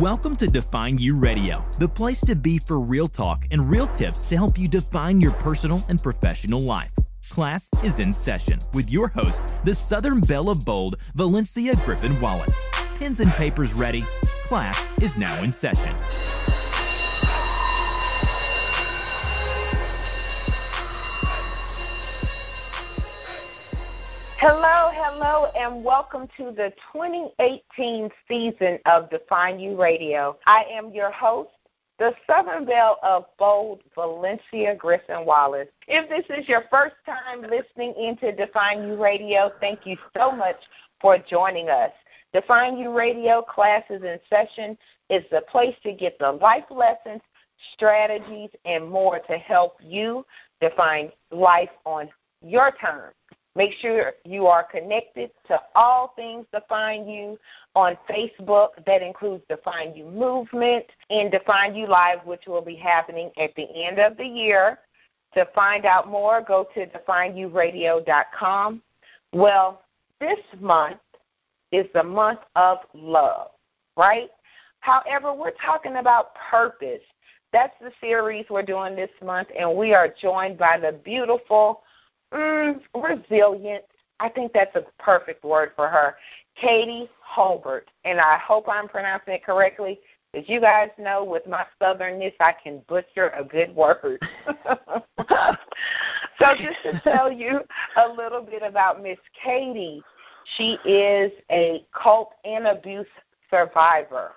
Welcome to Define U Radio, the place to be for real talk and real tips to help you define your personal and professional life. Class is in session with your host, the Southern Belle of Bold, Valencia Griffin Wallace. Pens and papers ready. Class is now in session. Hello, hello, and welcome to the 2018 season of Define U Radio. I am your host, the Southern Belle of Bold, Valencia Griffin Wallace. If this is your first time listening into Define U Radio, thank you so much for joining us. Define U Radio classes in session is the place to get the life lessons, strategies, and more to help you define life on your terms. Make sure you are connected to all things Define U on Facebook. That includes Define U Movement and Define U Live, which will be happening at the end of the year. To find out more, go to defineuradio.com. Well, this month is the month of love, right? However, we're talking about purpose. That's the series we're doing this month, and we are joined by the beautiful mm, resilient. I think that's a perfect word for her. Katie Hulbert, and I hope I'm pronouncing it correctly. As you guys know, with my southernness, I can butcher a good word. so, just to tell you a little bit about Miss Katie, she is a cult and abuse survivor.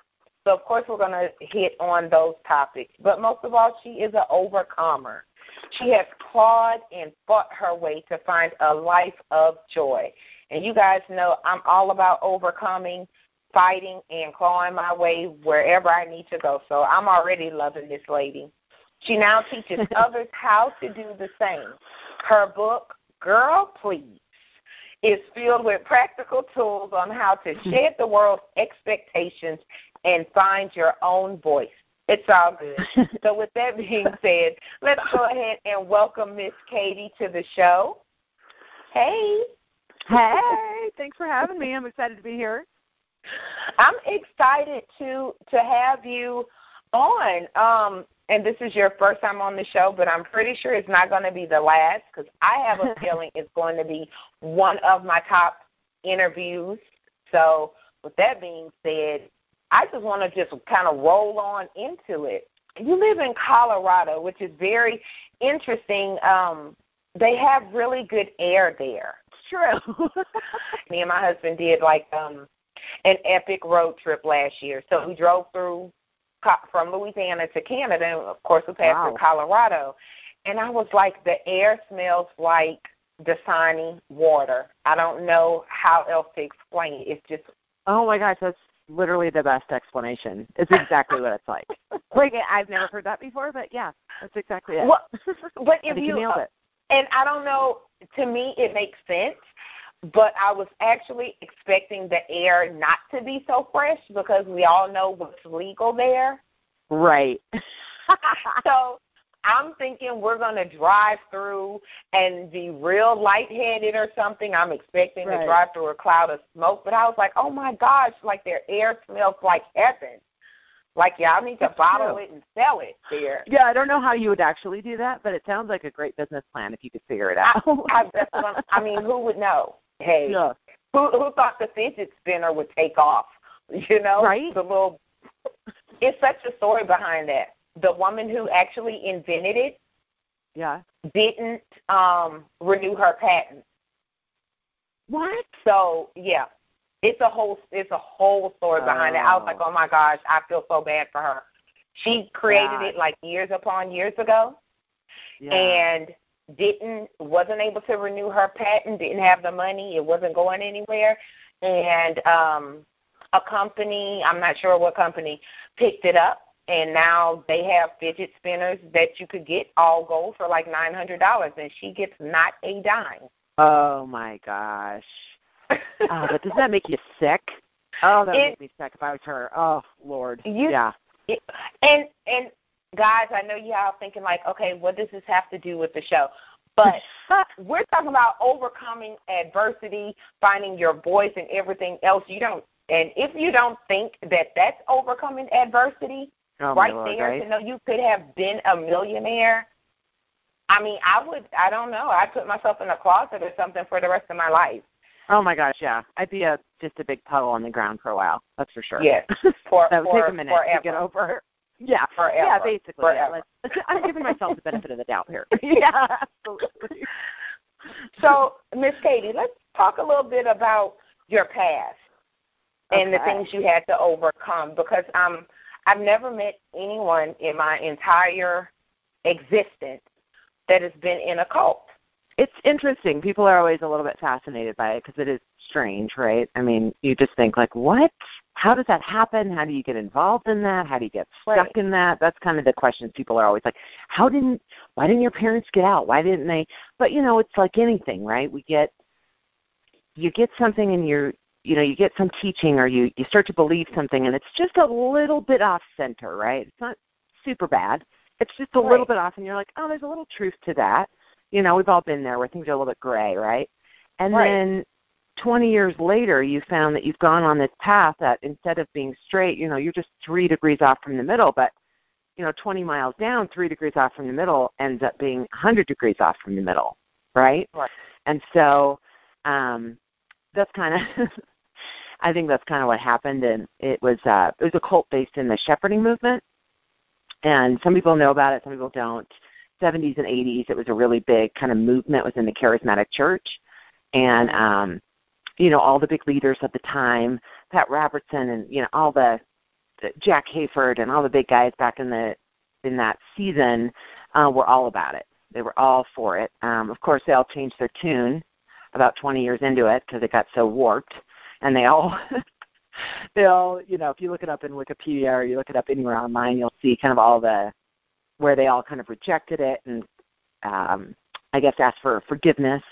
So, of course, we're going to hit on those topics. But most of all, she is an overcomer. She has clawed and fought her way to find a life of joy. And you guys know I'm all about overcoming, fighting, and clawing my way wherever I need to go. So I'm already loving this lady. She now teaches others how to do the same. Her book, Gurl Please, is filled with practical tools on how to shed the world's expectations and find your own voice. It's all good. so with that being said, let's go ahead and welcome Miss Katie to the show. Hey. Hey, thanks for having me. I'm excited to be here. I'm excited to to have you on. Um, and this is your first time on the show, but I'm pretty sure it's not going to be the last because I have a feeling it's going to be one of my top interviews. So, with that being said, I just want to just kind of roll on into it. You live in Colorado, which is very interesting. Um, they have really good air there. True. Me and my husband did like um an epic road trip last year. So we drove through from Louisiana to Canada, and of course we passed wow. through Colorado. And I was like, the air smells like Dasani water. I don't know how else to explain it. It's just Oh my gosh, that's literally the best explanation. It's exactly what it's like. Like I've never heard that before, but yeah, that's exactly it. Well, but if you, you nailed it, and I don't know, to me it makes sense. But I was actually expecting the air not to be so fresh because we all know what's legal there. Right. so I'm thinking we're going to drive through and be real lightheaded or something. I'm expecting right. to drive through a cloud of smoke, but I was like, oh my gosh, like their air smells like heaven. Like y'all need to bottle it and sell it there. Yeah, I don't know how you would actually do that, but it sounds like a great business plan if you could figure it out. I, I, that's what I'm, I mean, who would know? Hey, yeah. who who thought the fidget spinner would take off? You know, right? The little. It's such a story behind that the woman who actually invented it yeah. didn't um renew her patent. What? So yeah. It's a whole it's a whole story behind oh. it. I was like oh. My gosh i feel so bad for her. She created it like years upon years ago yeah. and didn't wasn't able to renew her patent didn't have the money it wasn't going anywhere. And um a company i'm not sure what company picked it up and now they have fidget spinners that you could get all gold for like nine hundred dollars, and she gets not a dime. Oh my gosh! oh, but does that make you sick? Oh, that would make me sick if I was her. Oh Lord, you, yeah. It, and and guys, I know you all thinking like, okay, what does this have to do with the show? But we're talking about overcoming adversity, finding your voice, and everything else. You don't And if you don't think that that's overcoming adversity, oh, right Lord, there right? to know you could have been a millionaire, I mean, I would, I don't know, I'd put myself in a closet or something for the rest of my life. Oh my gosh, yeah. I'd be a just a big puddle on the ground for a while. That's for sure. Yes, for, that would for, take a minute forever. to get over. Yeah, Forever. yeah, basically. Yeah, Forever. let's, I'm giving myself the benefit of the doubt here. yeah, absolutely. So, Miss Katie, let's talk a little bit about your past and the things you had to overcome because um I've never met anyone in my entire existence that has been in a cult. It's interesting. People are always a little bit fascinated by it because it is strange, right? I mean, you just think like, what? How does that happen? How do you get involved in that? How do you get stuck Right. in that? That's kind of the questions people are always like, how didn't? Why didn't your parents get out? Why didn't they? But you know, it's like anything, right? We get you get something and you're you know you get some teaching or you you start to believe something and it's just a little bit off center right? It's not super bad. It's just a little bit off and you're like oh there's a little truth to that. You know we've all been there where things are a little bit gray right? And Right. then 20 years later you found that you've gone on this path that instead of being straight you know you're just three degrees off from the middle but you know 20 miles down three degrees off from the middle ends up being 100 degrees off from the middle right? Right. and so um that's kind of I think that's kind of what happened and it was uh it was a cult based in the shepherding movement. And some people know about it some people don't. 70s and 80s it was a really big kind of movement within the charismatic church. And um you know all the big leaders at the time Pat Robertson and you know all the Jack Hayford and all the big guys back in the in that season uh were all about it. They were all for it. Um of course they all changed their tune about 20 years into it because it got so warped, and they all, they all, you know, if you look it up in Wikipedia or you look it up anywhere online, you'll see kind of all the where they all kind of rejected it and, um, I guess, asked for forgiveness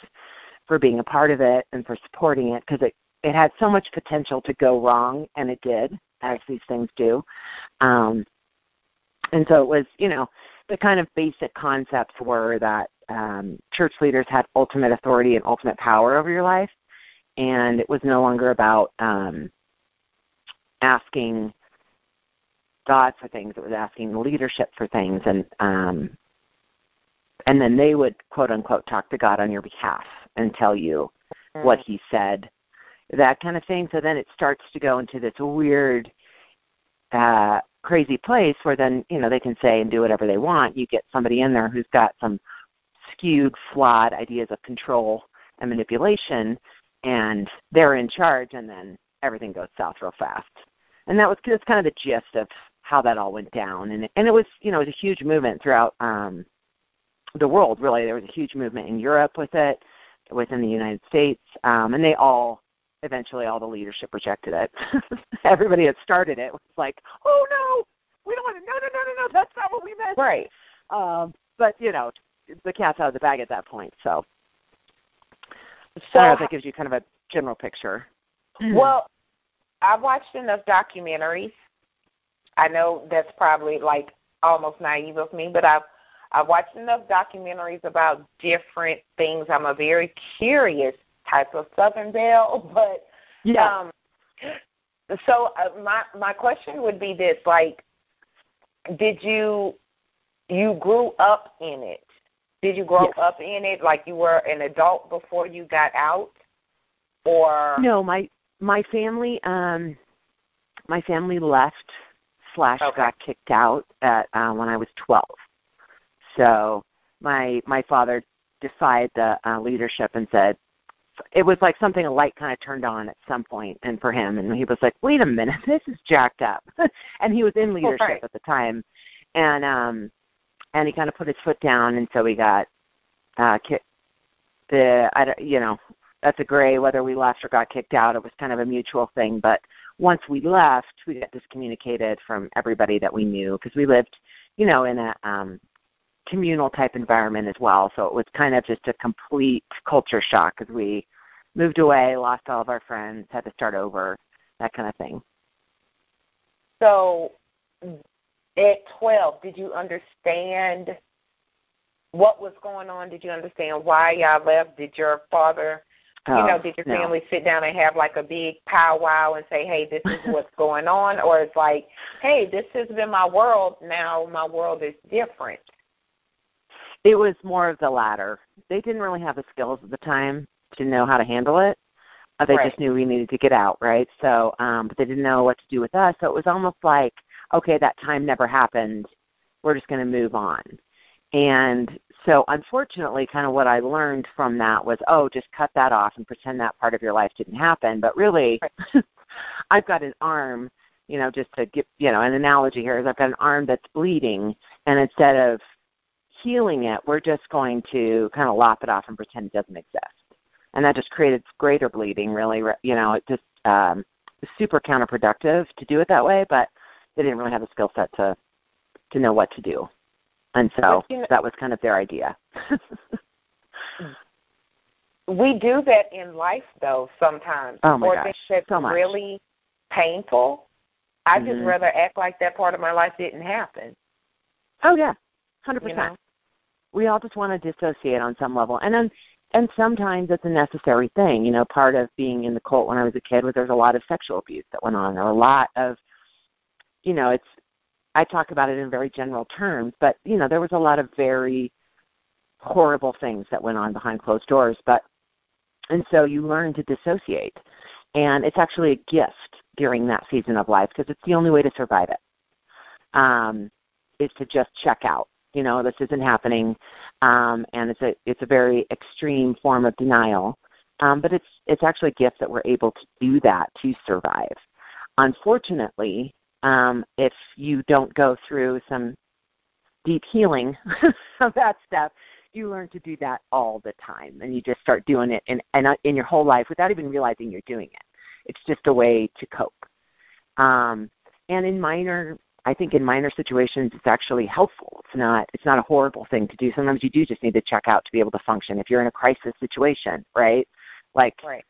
for being a part of it and for supporting it because it it had so much potential to go wrong, and it did, as these things do. Um, and so it was, you know, the kind of basic concepts were that um, church leaders had ultimate authority and ultimate power over your life, and it was no longer about um, asking God for things; it was asking the leadership for things, and um, and then they would quote unquote talk to God on your behalf and tell you what He said, that kind of thing. So then it starts to go into this weird. Uh, crazy place where then you know they can say and do whatever they want you get somebody in there who's got some skewed, flawed ideas of control and manipulation, and they're in charge, and then everything goes south real fast. And that was that's kind of the gist of how that all went down. And it, and it was you know it was a huge movement throughout um, the world. Really, there was a huge movement in Europe with it, within the United States, um, and they all eventually all the leadership rejected it. Everybody that started it was like, "Oh no, we don't want to. No, no, no, no, no. That's not what we meant." Right. Um, but you know, the cat's out of the bag at that point. So, So I don't know if that gives you kind of a general picture. Well, I've watched enough documentaries. I know that's probably like almost naive of me, but I've I've watched enough documentaries about different things. I'm a very curious type of Southern Belle, but yeah, um, so uh, my my question would be this: like, did you you grew up in it? Did you grow Yes. up in it like you were an adult before you got out, or no, my my family, um, my family left slash Okay. got kicked out at uh, when I was twelve. So my my father defied the uh, leadership and said it was like something a light kind of turned on at some point and for him and he was like wait a minute this is jacked up and he was in leadership Right. at the time and um and he kind of put his foot down and so we got uh ki- the i don't you know that's a gray whether we left or got kicked out it was kind of a mutual thing but once we left we got discommunicated from everybody that we knew because we lived you know in a um communal type environment as well. So it was kind of just a complete culture shock because we moved away, lost all of our friends, had to start over, that kind of thing. So at 12, did you understand what was going on? Did you understand why y'all left? Did your father Oh, you know, did your no. family sit down and have like a big powwow and say, "Hey, this is what's going on," or it's like, "Hey, this has been my world. Now my world is different." It was more of the latter. They didn't really have the skills at the time to know how to handle it. Uh, they Right. just knew we needed to get out, right? So, um, but they didn't know what to do with us. So it was almost like, okay, that time never happened. We're just going to move on. And so, unfortunately, kind of what I learned from that was, oh, just cut that off and pretend that part of your life didn't happen. But really, I've got an arm, you know, just to give, you know, an analogy here is I've got an arm that's bleeding, and instead of healing it, we're just going to kind of lop it off and pretend it doesn't exist. And that just created greater bleeding, really. You know, it just um, super counterproductive to do it that way, but they didn't really have the skill set to to know what to do. And so you know- that was kind of their idea. We do that in life, though. Sometimes, Oh, my or gosh, that's so much. really painful. I just Mhm. rather act like that part of my life didn't happen. oh yeah, hundred You percent. we all just want to dissociate on some level and then and sometimes it's a necessary thing you know part of being in the cult when i was a kid was there's a lot of sexual abuse that went on there were a lot of you know it's i talk about it in very general terms but you know there was a lot of very horrible things that went on behind closed doors but and so you learn to dissociate. And it's actually a gift during that season of life because it's the only way to survive it um is to just check out. You know this isn't happening um, and it's a it's a very extreme form of denial um, but it's it's actually a gift that we're able to do that to survive. Unfortunately um, if you don't go through some deep healing of that stuff you learn to do that all the time and you just start doing it in in, in your whole life without even realizing you're doing it it's just a way to cope um, and in minor I think in minor situations it's actually helpful. It's not it's not a horrible thing to do. Sometimes you do just need to check out to be able to function. If you're in a crisis situation, right? Like Right.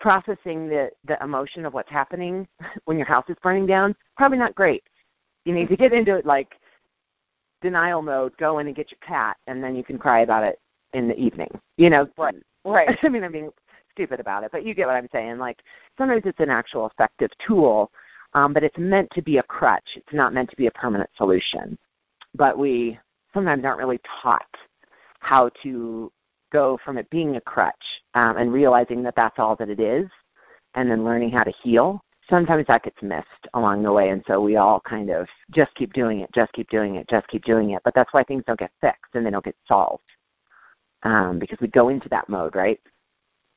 Processing the the emotion of what's happening when your house is burning down, probably not great. You need to get into it like denial mode, go in and get your cat and then you can cry about it in the evening. You know, Right. Right. I mean, I'm being stupid about it, but you get what I'm saying. Like sometimes it's an actual effective tool, um, but it's meant to be a crutch. It's not meant to be a permanent solution. But we sometimes aren't really taught how to go from it being a crutch um, and realizing that that's all that it is, and then learning how to heal. Sometimes that gets missed along the way, and so we all kind of just keep doing it, just keep doing it, just keep doing it. But that's why things don't get fixed and they don't get solved um, because we go into that mode, right?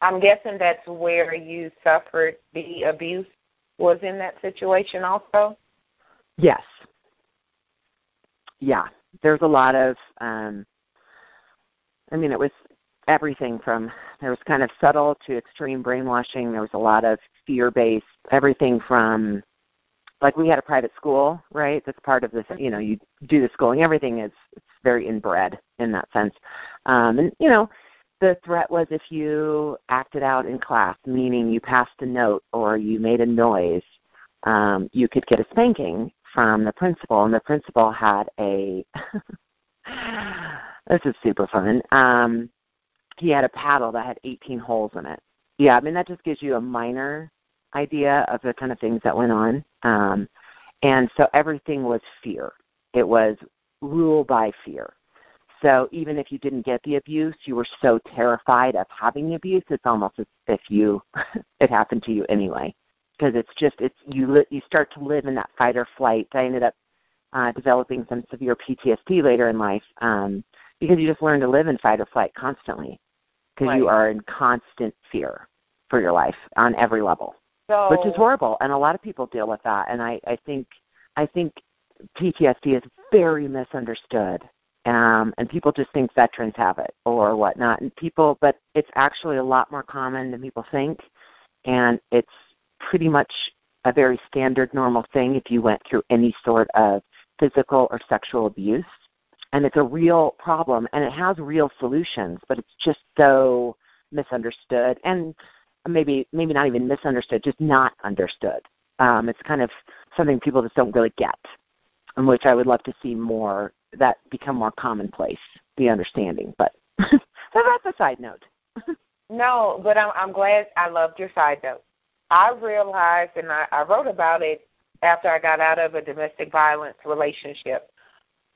I'm guessing that's where you suffered the abuse was in that situation also. Yes. Yeah. There's a lot of um I mean it was everything from there was kind of subtle to extreme brainwashing. There was a lot of fear based everything from like we had a private school, right? That's part of this you know, you do the schooling. Everything is it's very inbred in that sense. Um and you know, the threat was if you acted out in class, meaning you passed a note or you made a noise, um, you could get a spanking from the principal, and the principal had a. this is super fun. Um, he had a paddle that had 18 holes in it. Yeah, I mean that just gives you a minor idea of the kind of things that went on. Um, and so everything was fear. It was rule by fear. So even if you didn't get the abuse, you were so terrified of having the abuse, it's almost as if you it happened to you anyway. Because it's just it's you li- you start to live in that fight or flight. I ended up uh, developing some severe PTSD later in life um, because you just learn to live in fight or flight constantly because you are in constant fear for your life on every level So which is horrible and a lot of people deal with that and i i think i think ptsd is very misunderstood um and people just think veterans have it or whatnot and people but it's actually a lot more common than people think and it's pretty much a very standard normal thing if you went through any sort of physical or sexual abuse and it's a real problem and it has real solutions but it's just so misunderstood and maybe maybe not even misunderstood just not understood um, it's kind of something people just don't really get and which i would love to see more that become more commonplace the understanding but so that's a side note no, but I'm I'm glad I loved your side note. I realized, and I, I wrote about it after I got out of a domestic violence relationship.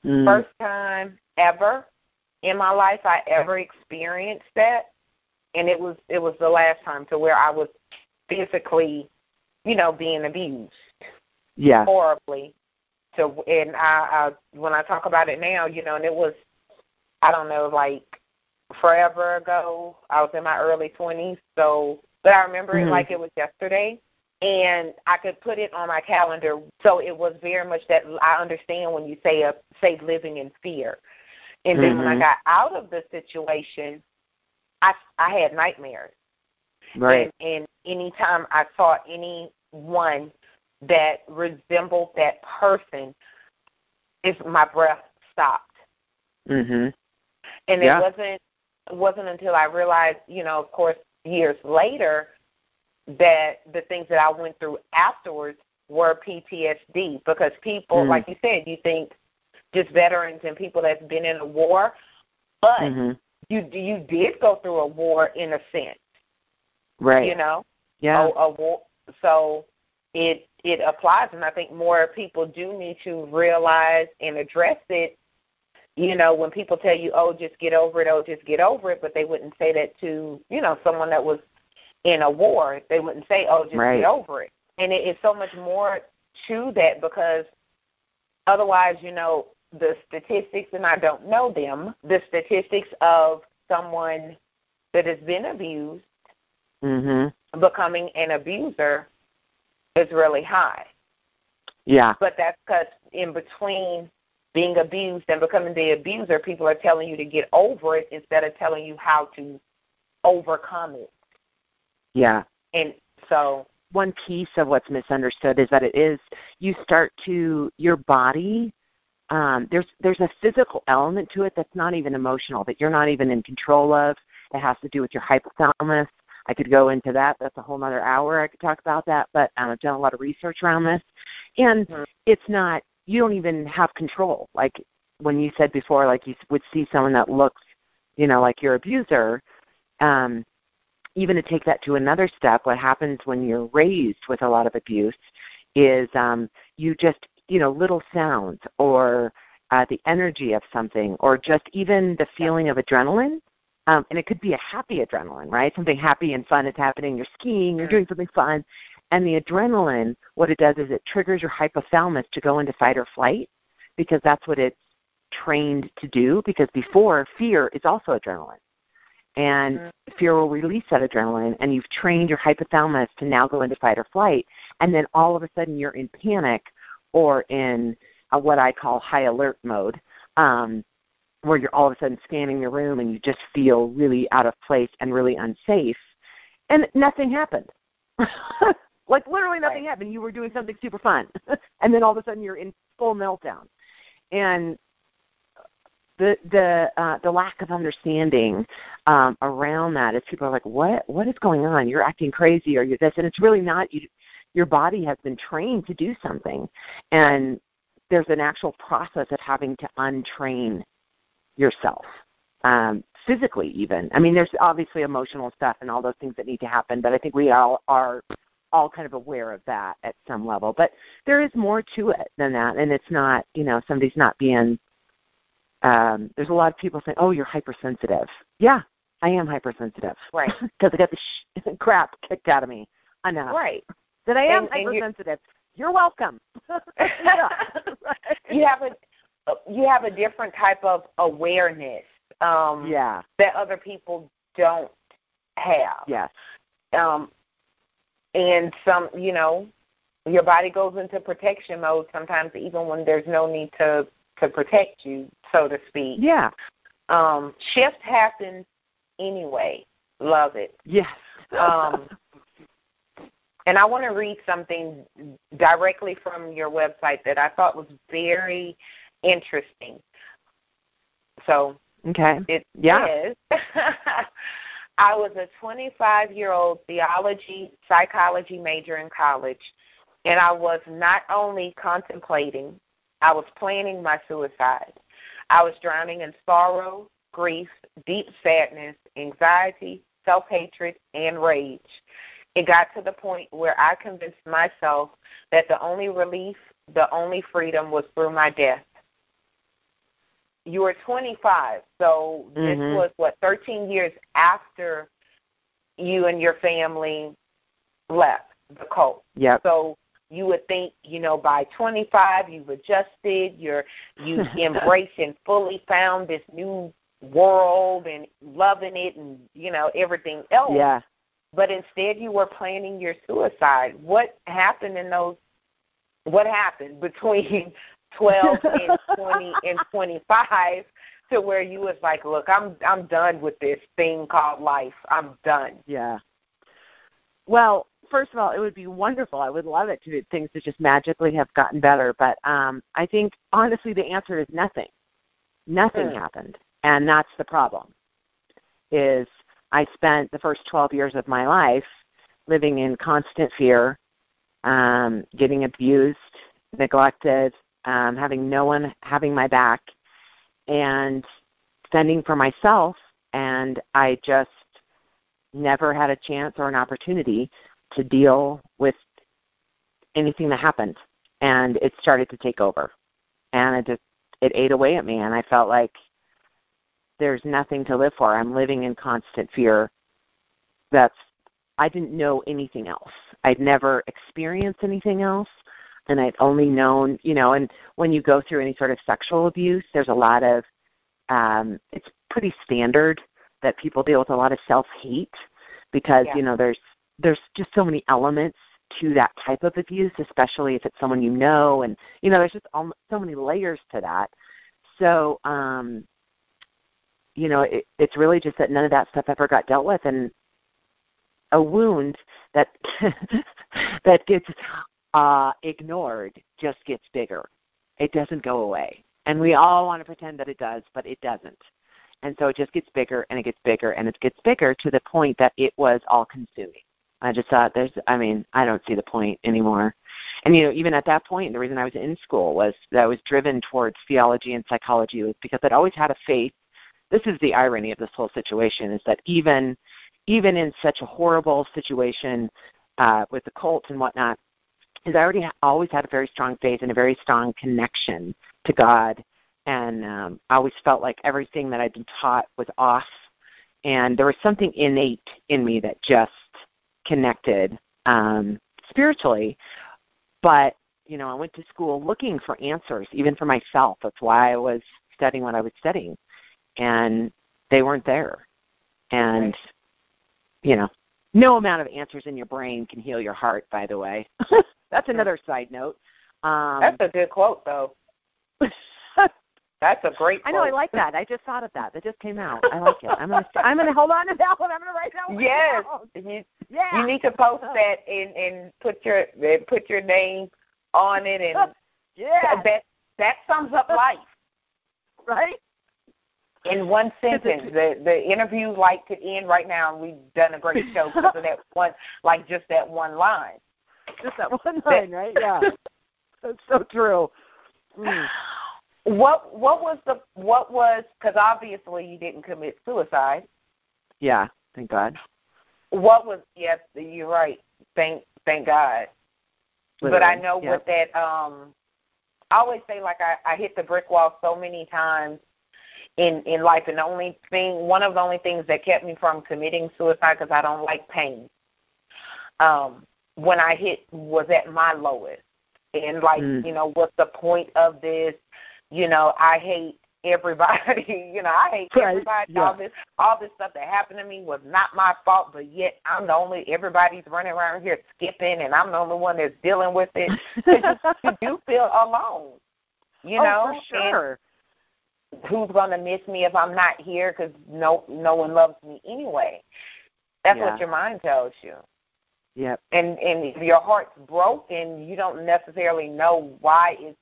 Mm. First time ever in my life I ever experienced that, and it was it was the last time to where I was physically, you know, being abused yeah. horribly. So, and I, I when I talk about it now, you know, and it was, I don't know, like forever ago. I was in my early twenties, so but I remember Mhm. it like it was yesterday. And I could put it on my calendar, so it was very much that I understand when you say a say living in fear. And then when I Mhm. got out of the situation, I I had nightmares. Right. And, and anytime I saw anyone that resembled that person, is my breath stopped. Mhm. And Yeah. it wasn't it wasn't until I realized, you know, of course, years later, that the things that I went through afterwards were PTSD because people, Mm. like you said, you think just veterans and people that's been in a war, but Mhm. you you did go through a war in a sense, Right. you know. yeah. a, a war. So it it applies, and I think more people do need to realize and address it. You know, when people tell you, "Oh, just get over it," "Oh, just get over it," but they wouldn't say that to you know someone that was in a war. They wouldn't say, "Oh, just Right. get over it." And it is so much more to that because otherwise, you know, the statistics, and I don't know them, the statistics of someone that has been abused Mhm. becoming an abuser is really high. Yeah. But that's because in between being abused and becoming the abuser, people are telling you to get over it instead of telling you how to overcome it. Yeah. And so, one piece of what's misunderstood is that it is you start to your body um, there's there's a physical element to it that's not even emotional that you're not even in control of. It has to do with your hypothalamus. I could go into that. That's a whole other hour i could talk about that but um, i've done a lot of research around this. And Mhm. it's not you don't even have control. Like when you said before like you would see someone that looks you know like your abuser um even to take that to another step, what happens when you're raised with a lot of abuse is um, you just, you know, little sounds or uh, the energy of something or just even the feeling of adrenaline. Um, and it could be a happy adrenaline, right? Something happy and fun is happening. You're skiing, you're doing something fun. And the adrenaline, what it does is it triggers your hypothalamus to go into fight or flight because that's what it's trained to do. Because before, fear is also adrenaline and Mhm. fear will release that adrenaline and you've trained your hypothalamus to now go into fight or flight and then all of a sudden you're in panic or in uh, what i call high alert mode um, where you're all of a sudden scanning the room and you just feel really out of place and really unsafe and nothing happened like literally nothing Right. happened you were doing something super fun and then all of a sudden you're in full meltdown and the the uh, the lack of understanding um, around that is people are like, what what is going on? You're acting crazy, or you're this, and it's really not. You, your body has been trained to do something, and there's an actual process of having to untrain yourself um, physically, even. I mean, there's obviously emotional stuff and all those things that need to happen, but I think we all are all kind of aware of that at some level. But there is more to it than that, and it's not, you know, somebody's not being um, there's a lot of people saying, "Oh, you're hypersensitive." Yeah, I am hypersensitive. Right. Because I got the sh- crap kicked out of me enough right. that I am And- and you- hypersensitive. You're welcome. you have a you have a different type of awareness um, yeah. that other people don't have. Yes. um, and some, you know, your body goes into protection mode sometimes, even when there's no need to to protect you, so to speak. Yeah. Um, shift happens anyway. Love it. Yes. Um, and I want to read something directly from your website that I thought was very interesting. So okay. it Yeah. says, I was a 25 year old theology, psychology major in college, and I was not only contemplating, I was planning my suicide. I was drowning in sorrow, grief, deep sadness, anxiety, self hatred, and rage. It got to the point where I convinced myself that the only relief, the only freedom was through my death. You were 25, so mm-hmm. this was what 13 years after you and your family left the cult. Yep. So you would think, you know, by 25 you've adjusted, you're you've embraced and fully found this new world and loving it and you know everything else. Yeah. But instead you were planning your suicide. What happened in those what happened between 12 and 20 and 25 to where you was like, look, I'm I'm done with this thing called life. I'm done. Yeah. Well, first of all, it would be wonderful. I would love it to things to just magically have gotten better, but um I think honestly the answer is nothing. Nothing Hmm. happened. And that's the problem. Is I spent the first 12 years of my life living in constant fear, um getting abused, neglected, um having no one having my back and fending for myself and I just never had a chance or an opportunity to deal with anything that happened. And it started to take over. And it just it ate away at me. And i felt like there's nothing to live for. I'm living in constant fear. That's i didn't know anything else. I'd never experienced anything else. And i'd only known you know and when you go through any sort of sexual abuse there's a lot of um it's pretty standard that people deal with a lot of self hate because Yeah. you know there's there's just so many elements to that type of abuse, especially if it's someone you know, and you know there's just al- so many layers to that. So, um, you know, it, it's really just that none of that stuff ever got dealt with, and a wound that that gets uh, ignored just gets bigger. It doesn't go away, and we all want to pretend that it does, but it doesn't. And so it just gets bigger and it gets bigger and it gets bigger to the point that it was all consuming. I just thought there's I mean, I don't see the point anymore. And you know, even at that point, the reason I was in school was that I was driven towards theology and psychology was because I'd always had a faith. This is the irony of this whole situation is that even even in such a horrible situation uh, with the cult and whatnot, is I already always had a very strong faith and a very strong connection to God and um, I always felt like everything that I'd been taught was off, and there was something innate in me that just connected um, spiritually. But you know, I went to school looking for answers, even for myself. That's why I was studying what I was studying, and they weren't there. And Right. you know, no amount of answers in your brain can heal your heart. By the way, that's another side note. Um, That's a good quote though. That's a great I know. I like that. I just thought of that. That just came out. I like it. I'm gonna. I'm gonna hold on to that one. I'm gonna write that one Yes. down. You, Yeah. you need to post that and and put your and put your name on it and Yeah. that that sums up life Right. in one sentence. The the interview like could end right now and we've done a great show because of that one like just that one line. Just that one line, right? Yeah. That's so true. Mm. What what was the what was because obviously you didn't commit suicide. Yeah. Thank God. What was yes you're right. Thank thank God. But I know with that, um, I always say like I, I hit the brick wall so many times in in life, and the only thing, one of the only things that kept me from committing suicide because I don't like pain. Um, when I hit was at my lowest, and like Mm. you know, what's the point of this? You know, I hate everybody. you know, I hate Right, everybody. yeah. All this, all this stuff that happened to me was not my fault, but yet I'm the only. Everybody's running around here skipping, and I'm the only one that's dealing with it. you, you do feel alone. You oh, know, for sure. and who's gonna miss me if I'm not here? Because no, no one loves me anyway. That's Yeah. what your mind tells you. Yep. And and if your heart's broken, you don't necessarily know why it's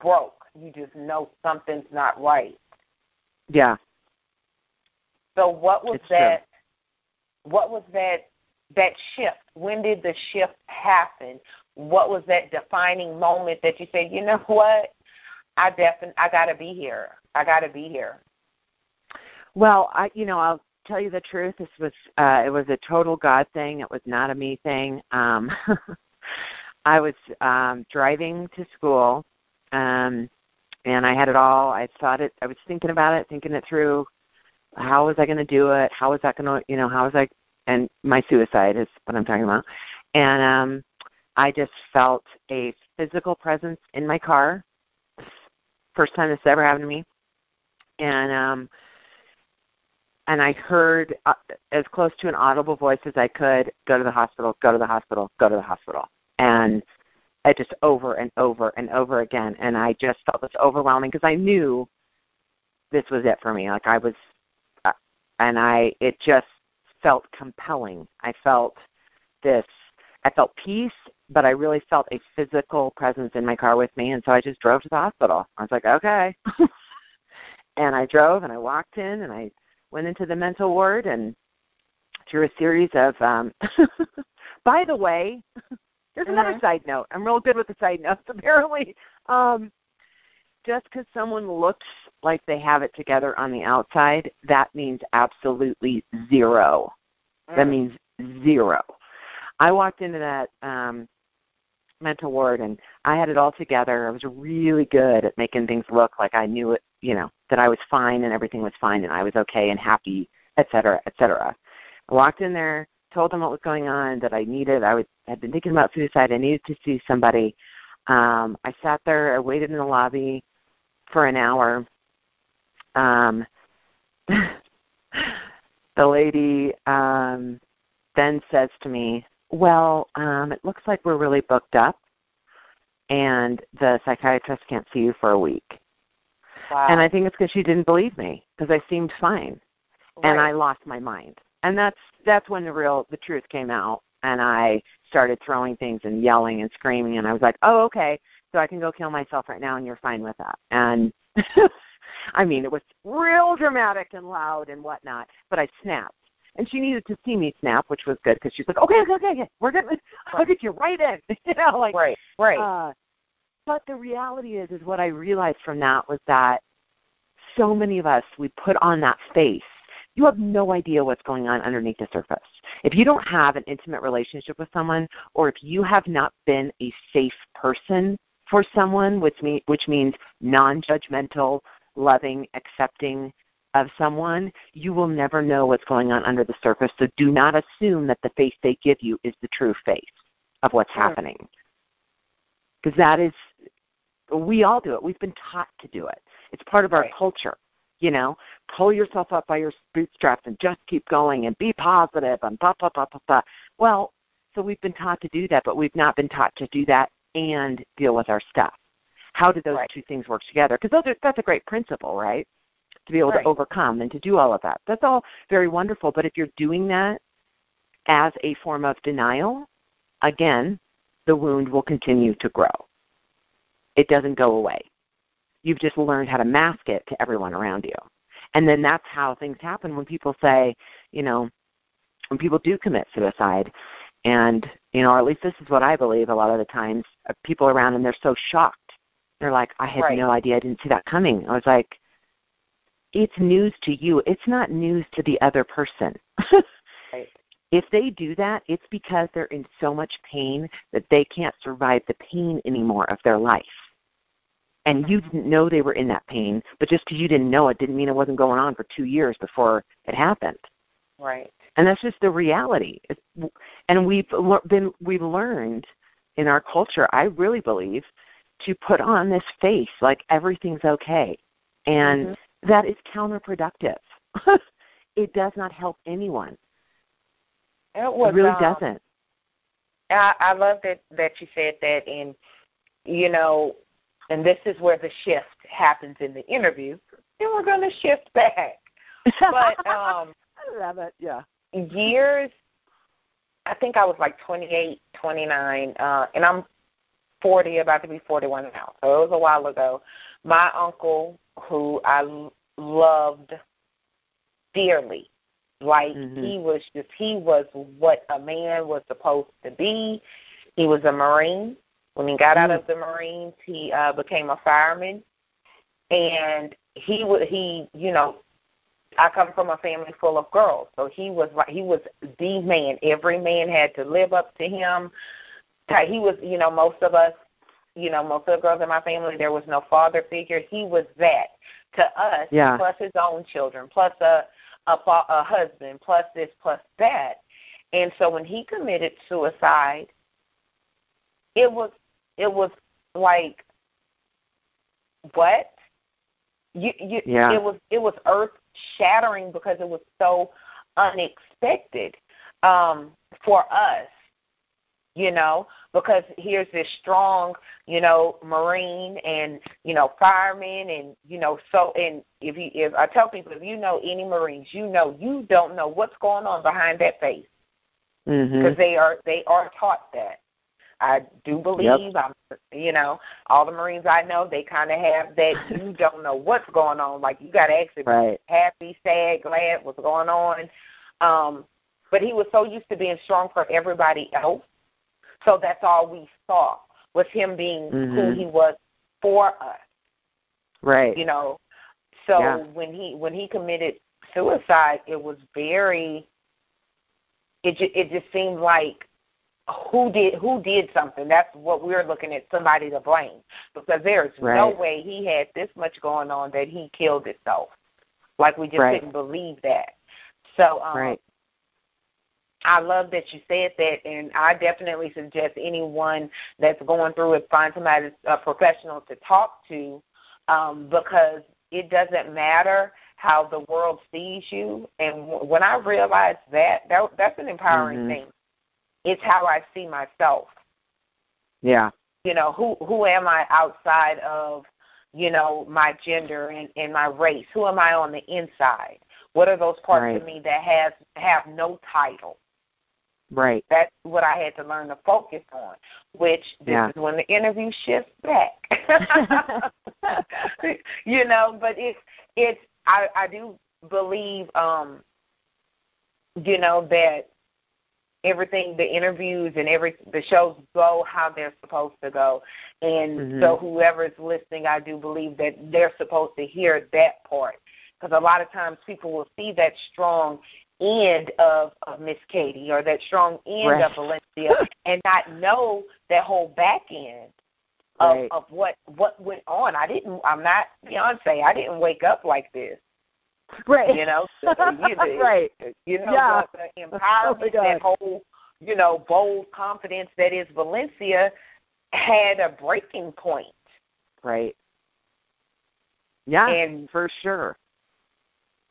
broke. You just know something's not right. Yeah. So what was It's true. that? What was that? That shift. When did the shift happen? What was that defining moment that you said, you know what? I definitely I got to be here. I got to be here. Well, I you know, I'll tell you the truth, this was uh, it was a total God thing. It was not a me thing. Um, I was um, driving to school, um, and I had it all. I thought it. I was thinking about it, thinking it through. How was I going to do it? How was that going to, you know, how was I? And my suicide is what I'm talking about. And um, I just felt a physical presence in my car. First time this ever happened to me. And um, and I heard uh, as close to an audible voice as I could, go to the hospital, go to the hospital, go to the hospital. And I just over and over and over again. And I just felt this overwhelming because I knew this was it for me. Like I was, uh, and I, it just felt compelling. I felt this, I felt peace, but I really felt a physical presence in my car with me. And so I just drove to the hospital. I was like, okay. and I drove and I walked in and I went into the mental ward and through a series of um by the way there's another mm-hmm. side note i'm real good with the side notes apparently um just because someone looks like they have it together on the outside that means absolutely zero mm. that means zero i walked into that um mental ward and I had it all together. I was really good at making things look like I knew it, you know, that I was fine and everything was fine and I was okay and happy, et cetera, et cetera. I walked in there, told them what was going on, that I needed, I was, had been thinking about suicide, I needed to see somebody. Um, I sat there, I waited in the lobby for an hour. Um, the lady um, then says to me, well, um, it looks like we're really booked up, and the psychiatrist can't see you for a week. Wow. And I think it's because she didn't believe me because I seemed fine, right. and I lost my mind. And that's that's when the real the truth came out, and I started throwing things and yelling and screaming, and I was like, oh okay, so I can go kill myself right now, and you're fine with that. And I mean, it was real dramatic and loud and whatnot, but I snapped and she needed to see me snap, which was good because she's like, okay, okay, okay, we're gonna, I'll get you right in, you know, like right, right. Uh, but the reality is, is what I realized from that was that so many of us we put on that face. You have no idea what's going on underneath the surface. If you don't have an intimate relationship with someone, or if you have not been a safe person for someone, which, mean, which means non-judgmental, loving, accepting, of someone, you will never know what's going on under the surface. So do not assume that the face they give you is the true face of what's sure. happening. Because that is, we all do it. We've been taught to do it. It's part of our right. culture. You know, pull yourself up by your bootstraps and just keep going and be positive and blah, blah, blah, blah, blah. Well, so we've been taught to do that, but we've not been taught to do that and deal with our stuff. How do those right. two things work together? Because that's a great principle, right? to be able right. to overcome and to do all of that. That's all very wonderful. But if you're doing that as a form of denial, again, the wound will continue to grow. It doesn't go away. You've just learned how to mask it to everyone around you. And then that's how things happen when people say, you know, when people do commit suicide. And, you know, or at least this is what I believe a lot of the times, uh, people around and they're so shocked. They're like, I had right. no idea. I didn't see that coming. I was like, it's news to you. It's not news to the other person. right. If they do that, it's because they're in so much pain that they can't survive the pain anymore of their life. And you didn't know they were in that pain, but just because you didn't know it didn't mean it wasn't going on for two years before it happened. Right. And that's just the reality. And we've been we've learned in our culture, I really believe, to put on this face like everything's okay. And mm-hmm that is counterproductive. it does not help anyone. It, was, it really um, doesn't. I, I love that that you said that, and you know, and this is where the shift happens in the interview. Then we're going to shift back. But um, I love it. Yeah. Years. I think I was like 28, 29, uh, and I'm 40, about to be 41 now. So it was a while ago. My uncle who I loved dearly. Like mm-hmm. he was just he was what a man was supposed to be. He was a Marine. When he got mm-hmm. out of the Marines, he uh became a fireman. And he would he, you know, I come from a family full of girls, so he was like he was the man. Every man had to live up to him. He was, you know, most of us, you know, most of the girls in my family, there was no father figure. He was that to us, yeah. plus his own children, plus a a, a husband, plus this, plus that. And so when he committed suicide, it was it was like what you you yeah. it was it was earth shattering because it was so unexpected um for us you know because here's this strong you know marine and you know fireman and you know so and if you if i tell people if you know any marines you know you don't know what's going on behind that face because mm-hmm. they are they are taught that I do believe yep. I'm you know, all the Marines I know they kinda have that you don't know what's going on. Like you gotta actually right. be happy, sad, glad, what's going on. Um but he was so used to being strong for everybody else. So that's all we saw was him being mm-hmm. who he was for us. Right. You know. So yeah. when he when he committed suicide, it was very it just, it just seemed like who did who did something. That's what we're looking at somebody to blame because there's right. no way he had this much going on that he killed himself. Like we just right. couldn't believe that. So um, right. I love that you said that, and I definitely suggest anyone that's going through it find somebody a professional to talk to, um, because it doesn't matter how the world sees you. And when I realized that, that that's an empowering mm-hmm. thing it's how I see myself. Yeah. You know, who who am I outside of, you know, my gender and, and my race? Who am I on the inside? What are those parts right. of me that has have no title? Right. That's what I had to learn to focus on, which this yeah. is when the interview shifts back. you know, but it's it's I, I do believe um you know that everything the interviews and every the shows go how they're supposed to go and mm-hmm. so whoever's listening i do believe that they're supposed to hear that part because a lot of times people will see that strong end of, of Miss Katie or that strong end right. of Valencia and not know that whole back end of, right. of what what went on. I didn't I'm not Beyonce, I didn't wake up like this. Right. You know, so, you know right. You know, yeah. the, the empowerment, oh that whole, you know, bold confidence that is Valencia had a breaking point. Right. Yeah, and for sure.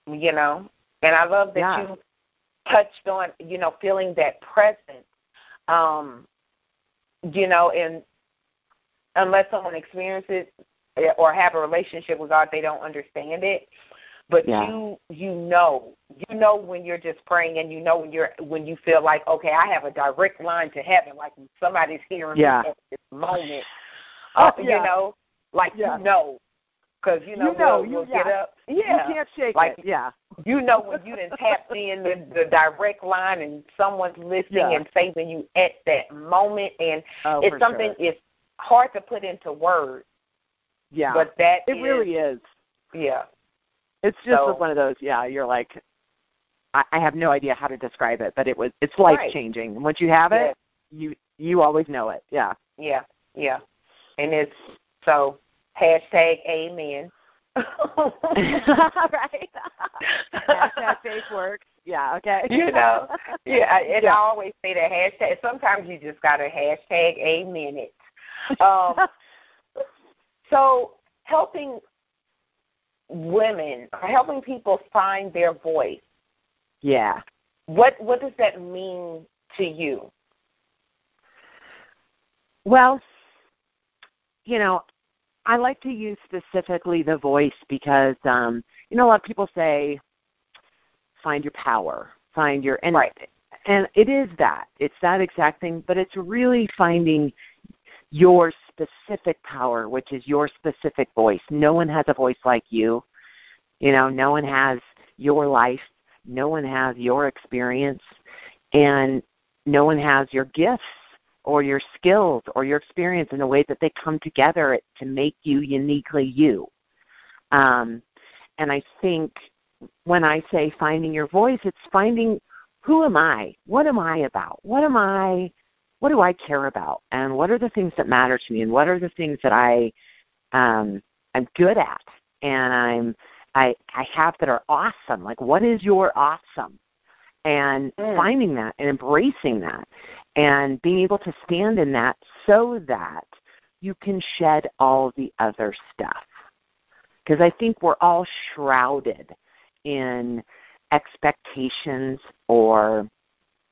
You know, and I love that yeah. you touched on, you know, feeling that presence. Um, you know, and unless someone experiences it or have a relationship with God, they don't understand it but yeah. you you know you know when you're just praying and you know when you're when you feel like okay i have a direct line to heaven like somebody's hearing yeah. me at this moment oh, uh, yeah. you know like yeah. you know because you know you know, we'll, you, we'll yeah. get up yeah you can't shake like it yeah you know when you didn't tap in the, the direct line and someone's listening yeah. and saving you at that moment and oh, it's something sure. it's hard to put into words yeah but that it is, really is yeah it's just so, one of those. Yeah, you're like, I, I have no idea how to describe it, but it was it's life changing. Right. Once you have yeah. it, you you always know it. Yeah. Yeah, yeah, and it's so hashtag amen. right. hashtag faith works. Yeah. Okay. You know. Yeah, and yeah. I always say that hashtag. Sometimes you just gotta hashtag amen it. Um, so helping women or helping people find their voice. Yeah. What what does that mean to you? Well, you know, I like to use specifically the voice because um, you know a lot of people say find your power, find your and right. and it is that. It's that exact thing, but it's really finding your specific power, which is your specific voice. No one has a voice like you. You know, no one has your life. No one has your experience. And no one has your gifts or your skills or your experience in the way that they come together to make you uniquely you. Um, and I think when I say finding your voice, it's finding who am I? What am I about? What am I? What do I care about? And what are the things that matter to me? And what are the things that I um, I'm good at? And I'm I I have that are awesome. Like what is your awesome? And mm. finding that and embracing that and being able to stand in that so that you can shed all the other stuff. Because I think we're all shrouded in expectations or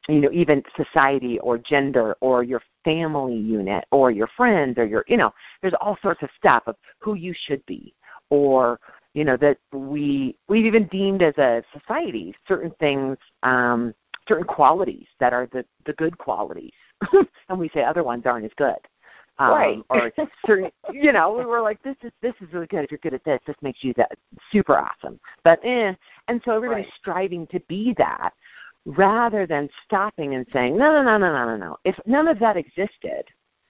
you know even society or gender or your family unit or your friends or your you know there's all sorts of stuff of who you should be or you know that we we've even deemed as a society certain things um certain qualities that are the the good qualities and we say other ones aren't as good um, right. or certain, you know, we were like, this is this is really good. If you're good at this, this makes you that super awesome. But eh, and so everybody's right. striving to be that, rather than stopping and saying, no, no, no, no, no, no, no. If none of that existed,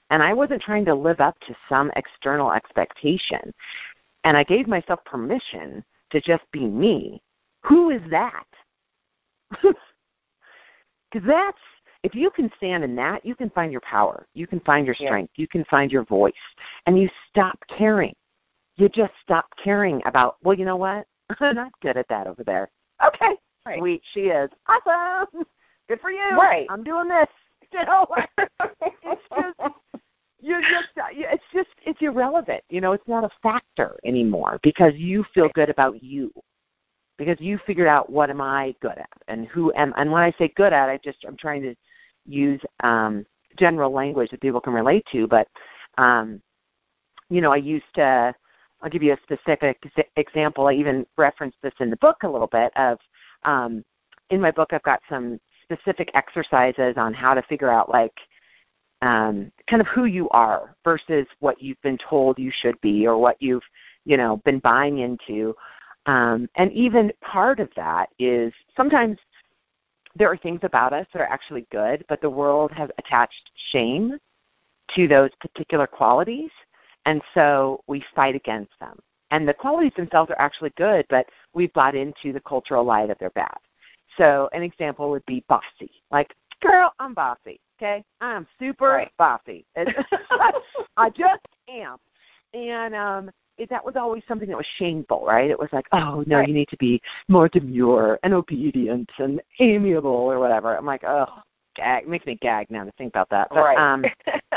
and I wasn't trying to live up to some external expectation, and I gave myself permission to just be me, who is that? Because that's if you can stand in that, you can find your power. You can find your strength. Yeah. You can find your voice. And you stop caring. You just stop caring about, well, you know what? I'm not good at that over there. Okay. Right. Sweet. She is. Awesome. Good for you. Right. I'm doing this. You know, it's just you just it's just it's irrelevant. You know, it's not a factor anymore because you feel good about you because you figured out what am I good at and who am and when I say good at I just I'm trying to use um, general language that people can relate to. But um, you know, I used to. I'll give you a specific example. I even referenced this in the book a little bit. Of um, in my book, I've got some specific exercises on how to figure out like um, kind of who you are versus what you've been told you should be or what you've you know been buying into. Um, and even part of that is sometimes there are things about us that are actually good, but the world has attached shame to those particular qualities, and so we fight against them. And the qualities themselves are actually good, but we've bought into the cultural lie that they're bad. So an example would be bossy. Like, girl, I'm bossy. Okay, I'm super right. bossy. I just am. And um, it, that was always something that was shameful, right? It was like, oh no, right. you need to be more demure and obedient and amiable or whatever. I'm like, oh, gag, it makes me gag now to think about that. But, right. Um,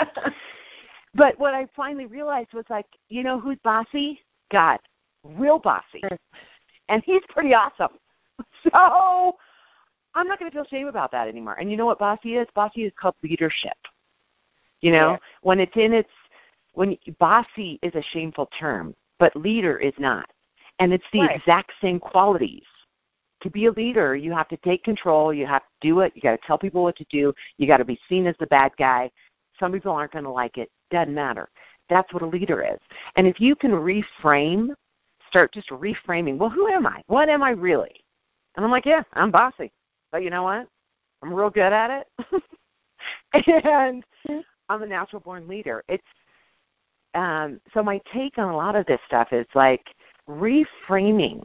but what I finally realized was like, you know who's bossy? God, real bossy, and he's pretty awesome. So I'm not going to feel shame about that anymore. And you know what bossy is? Bossy is called leadership. You know, yeah. when it's in its when bossy is a shameful term, but leader is not. And it's the right. exact same qualities. To be a leader, you have to take control, you have to do it, you got to tell people what to do, you got to be seen as the bad guy. Some people aren't going to like it, doesn't matter. That's what a leader is. And if you can reframe, start just reframing, well, who am I? What am I really? And I'm like, yeah, I'm bossy. But you know what? I'm real good at it. and I'm a natural born leader. It's um, so my take on a lot of this stuff is like reframing.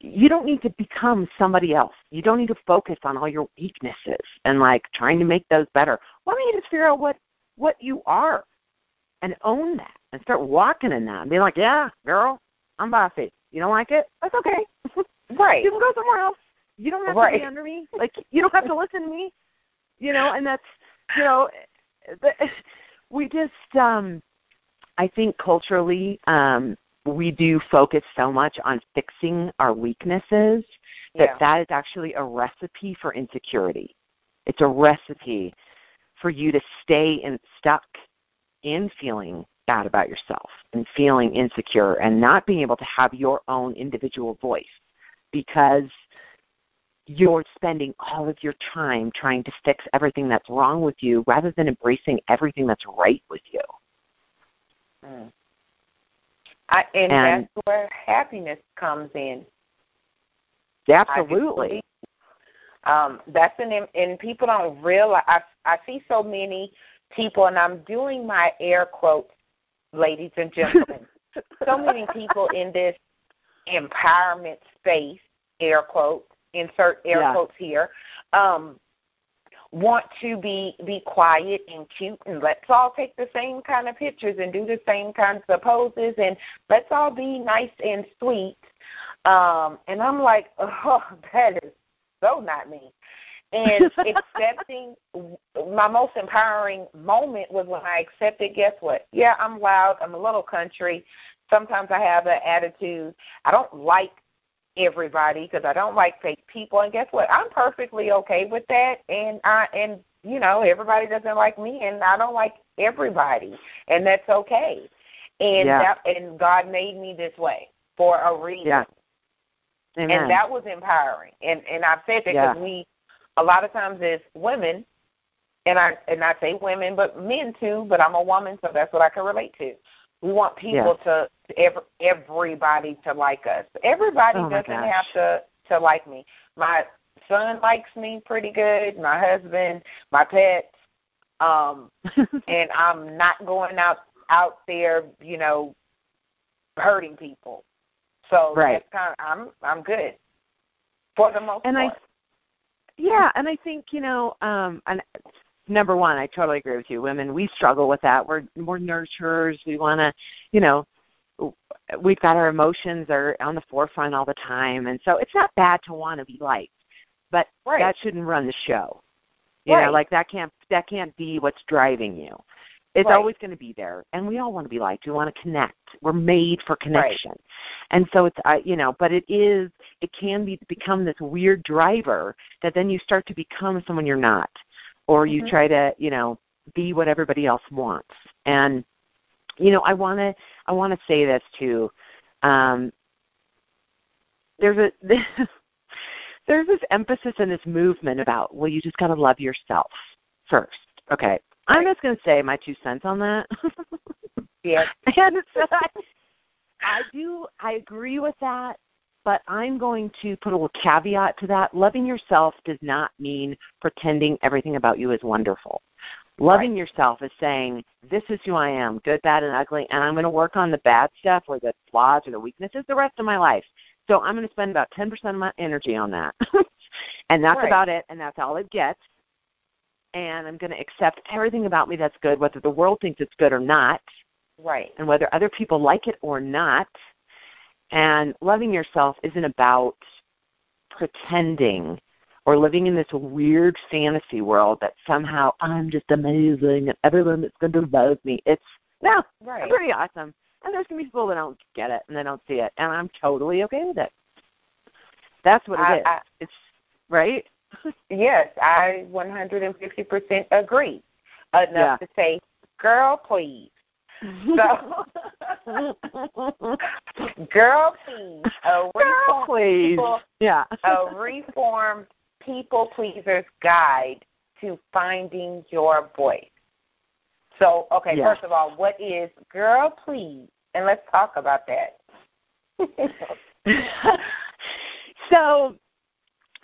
You don't need to become somebody else. You don't need to focus on all your weaknesses and like trying to make those better. Why don't you just figure out what what you are and own that and start walking in that and be like, yeah, girl, I'm bossy. You don't like it? That's okay. Right. you can go somewhere else. You don't have right. to be under me. Like you don't have to listen to me. You know, and that's you know, we just um I think culturally, um, we do focus so much on fixing our weaknesses that yeah. that is actually a recipe for insecurity. It's a recipe for you to stay in, stuck in feeling bad about yourself and feeling insecure and not being able to have your own individual voice because you're spending all of your time trying to fix everything that's wrong with you rather than embracing everything that's right with you. Mm. I, and, and that's where happiness comes in. Absolutely. Um, that's an and people don't realize. I I see so many people, and I'm doing my air quotes, ladies and gentlemen. so many people in this empowerment space air quotes, insert air Yeah. quotes here, um, want to be be quiet and cute and let's all take the same kind of pictures and do the same kinds of poses and let's all be nice and sweet. Um, and I'm like, oh, that is so not me. And accepting my most empowering moment was when I accepted. Guess what? Yeah, I'm loud. I'm a little country. Sometimes I have an attitude. I don't like everybody because I don't like fake people. And guess what? I'm perfectly okay with that. And I and you know everybody doesn't like me, and I don't like everybody, and that's okay. And Yeah. that and God made me this way for a reason. Yeah. And that was empowering. And and I've said that Yeah. because we, a lot of times as women, and I and I say women, but men too. But I'm a woman, so that's what I can relate to. We want people to every, everybody to like us. Everybody Oh, doesn't gosh. have to to like me. My son likes me pretty good. My husband, my pets, um, and I'm not going out out there, you know, hurting people. So Right. that's kind of I'm I'm good for the most and I part. Yeah, and I think, you know, um and number one, I totally agree with you. Women, we struggle with that. We're we're nurturers. We wanna, you know, we've got our emotions are on the forefront all the time and so it's not bad to want to be liked. But Right. that shouldn't run the show. You Right. know, like that can't that can't be what's driving you. It's Right. always going to be there, and we all want to be liked. We want to connect. We're made for connection, and so it's uh, you know. But it is it can be become this weird driver that then you start to become someone you're not, or you Mhm. try to you know be what everybody else wants. And you know, I want to I want to say this too. Um, there's a there's this emphasis in this movement about well, you just got to love yourself first. Okay, I'm just going to say my two cents on that. Yes. and so I, I do I agree with that, but I'm going to put a little caveat to that. Loving yourself does not mean pretending everything about you is wonderful. Loving yourself is saying, This is who I am, good, bad, and ugly, and I'm going to work on the bad stuff or the flaws or the weaknesses the rest of my life. So I'm going to spend about 10% of my energy on that. and that's Right. about it, and that's all it gets. And I'm going to accept everything about me that's good, whether the world thinks it's good or not Right. and whether other people like it or not. And loving yourself isn't about pretending or living in this weird fantasy world that somehow I'm just amazing and everyone is going to love me. It's no, I'm Right. pretty awesome. And there's going to be people that don't get it and they don't see it, and I'm totally okay with it. That's what it I- is. I- it's right. Yes, I 150% agree. Enough Yeah. to say, girl, please. So, girl, please. A Girl, please. people- Yeah. a reformed people pleasers guide to finding your voice. So, okay, first of all, what is Gurl Please? And let's talk about that. so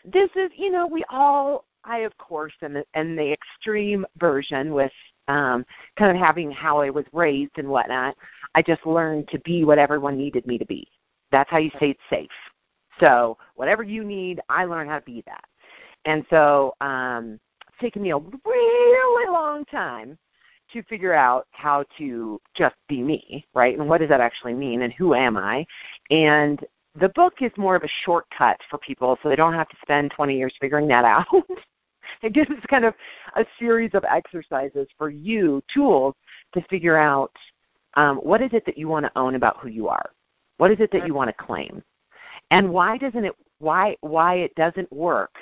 this is you know we all i of course am in the extreme version with um kind of having how i was raised and whatnot. I just learned to be what everyone needed me to be. That's how you stayed safe. So whatever you need i learned how to be that. And so um it's taken me a really long time to figure out how to just be me, right? And what does that actually mean? And who am I? And the book is more of a shortcut for people so they don't have to spend 20 years figuring that out. it gives kind of a series of exercises for you, tools to figure out um, what is it that you want to own about who you are? What is it that you want to claim? And why doesn't it why why it doesn't work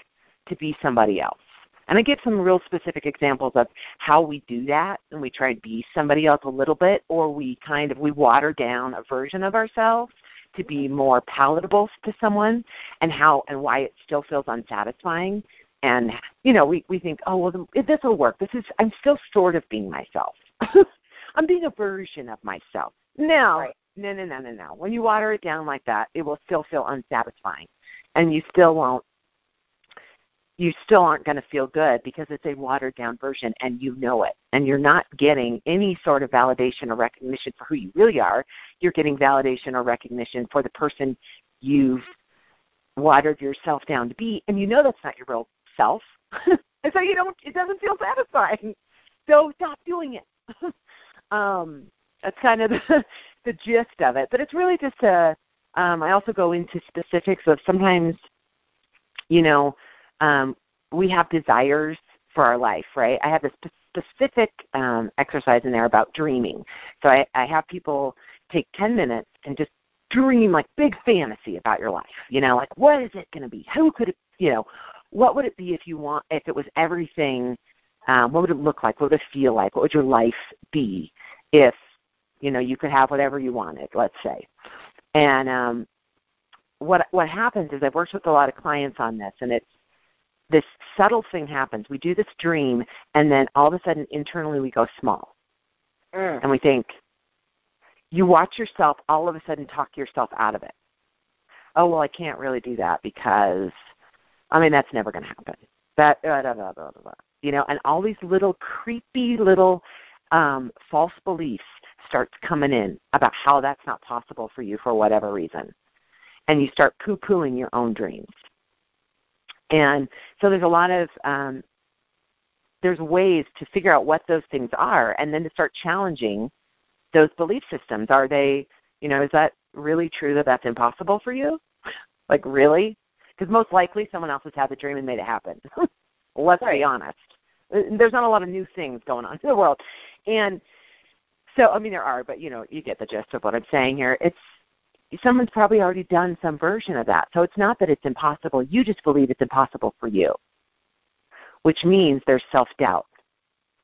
to be somebody else? And I give some real specific examples of how we do that and we try to be somebody else a little bit or we kind of we water down a version of ourselves to be more palatable to someone and how and why it still feels unsatisfying. And you know we we think oh well this will work. This is i'm still sort of being myself. I'm being a version of myself. No Right. no no no no no. When you water it down like that it will still feel unsatisfying. And you still won't you still aren't going to feel good because it's a watered down version and you know it. And you're not getting any sort of validation or recognition for who you really are. You're getting validation or recognition for the person you've watered yourself down to be, and you know that's not your real self. and so you don't it doesn't feel satisfying. So stop doing it. um that's kind of the, the gist of it. But it's really just a um I also go into specifics of sometimes you know, um we have desires for our life, right? I have this specific um, exercise in there about dreaming. So I, I have people take 10 minutes and just dream like big fantasy about your life. You know, like what is it going to be? Who could it, you know, what would it be if you want, if it was everything, um, what would it look like? What would it feel like? What would your life be if, you know, you could have whatever you wanted, let's say. And um, what what happens is I've worked with a lot of clients on this, and it's this subtle thing happens. We do this dream, and then all of a sudden, internally, we go small, mm. and we think. You watch yourself all of a sudden talk yourself out of it. Oh well, I can't really do that because, I mean, that's never going to happen. That blah, blah, blah, blah, blah. you know, and all these little creepy little um, false beliefs starts coming in about how that's not possible for you for whatever reason, and you start poo-pooing your own dreams. And so there's a lot of um, there's ways to figure out what those things are, and then to start challenging those belief systems. Are they, you know, is that really true that that's impossible for you? like really? Because most likely someone else has had the dream and made it happen. Let's right. be honest. There's not a lot of new things going on in the world, and so I mean there are, but you know you get the gist of what I'm saying here. It's someone's probably already done some version of that. So it's not that it's impossible. You just believe it's impossible for you, which means there's self doubt,